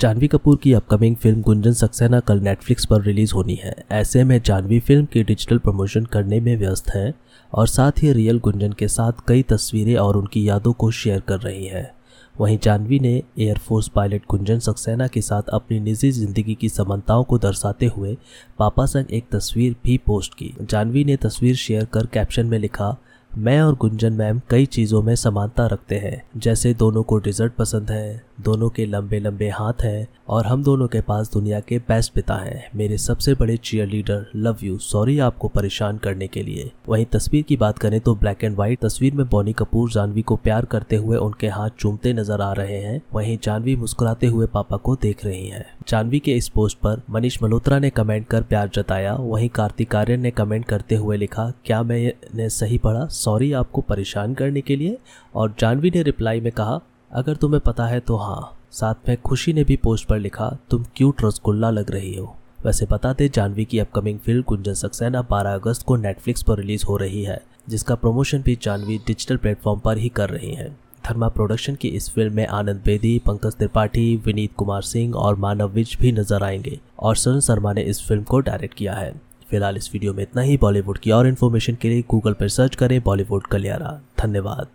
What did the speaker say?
जानवी कपूर की upcoming film Gunjan Saxena कल Netflix पर रिलीज़ होनी है। ऐसे में जानवी फ़िल्म की डिजिटल प्रमोशन करने में व्यस्त है और साथ ही रियल गुंजन के साथ कई तस्वीरें और उनकी यादों को शेयर कर रही है। वहीं जानवी ने एयरफोर्स पायलट गुंजन सक्सेना के साथ अपनी निजी ज़िंदगी की समानताओं को दर्शाते हुए पापा संग एक तस्वीर भी पोस्ट की। जानवी ने तस्वीर शेयर कर कैप्शन में लिखा, मैं और गुंजन मैम कई चीज़ों में समानता रखते हैं, जैसे दोनों को डिजर्ट पसंद है। दोनों के लंबे लंबे हाथ हैं और हम दोनों के पास दुनिया के बेस्ट पिता हैं। मेरे सबसे बड़े cheerleader love you sorry आपको परेशान करने के लिए। वहीं तस्वीर की बात करें तो ब्लैक एंड व्हाइट तस्वीर में बॉनी कपूर जानवी को प्यार करते हुए उनके हाथ चूमते नज़र आ रहे हैं। वहीं जानवी मुस्कुराते हुए पापा को देख रही है। जानवी के इस पोस्ट पर मनीष मल्होत्रा ने कमेंट कर प्यार जताया। वहीं कार्तिक आर्यन ने कमेंट करते हुए लिखा, क्या मैंने सही पढ़ा? सॉरी आपको परेशान करने के लिए? और जानवी ने रिप्लाई में कहा अगर तुम्हें पता है तो हाँ साथ में खुशी ने भी पोस्ट पर लिखा, तुम क्यूट रसगुल्ला लग रही हो। वैसे बता दें, जानवी की अपकमिंग फ़िल्म गुंजन सक्सेना 12 अगस्त को नेटफ्लिक्स पर रिलीज़ हो रही है, जिसका प्रमोशन भी जानवी डिजिटल प्लेटफॉर्म पर ही कर रही है। धर्मा प्रोडक्शन की इस फ़िल्म में आनंद बेदी, पंकज त्रिपाठी, विनीत कुमार सिंह और मानव विज भी नज़र आएँगे, और सरण शर्मा ने इस फ़िल्म को डायरेक्ट किया है। फ़िलहाल इस वीडियो में इतना ही। बॉलीवुड की और इन्फॉर्मेशन के लिए गूगल पर सर्च करें बॉलीवुड कलियारा। धन्यवाद।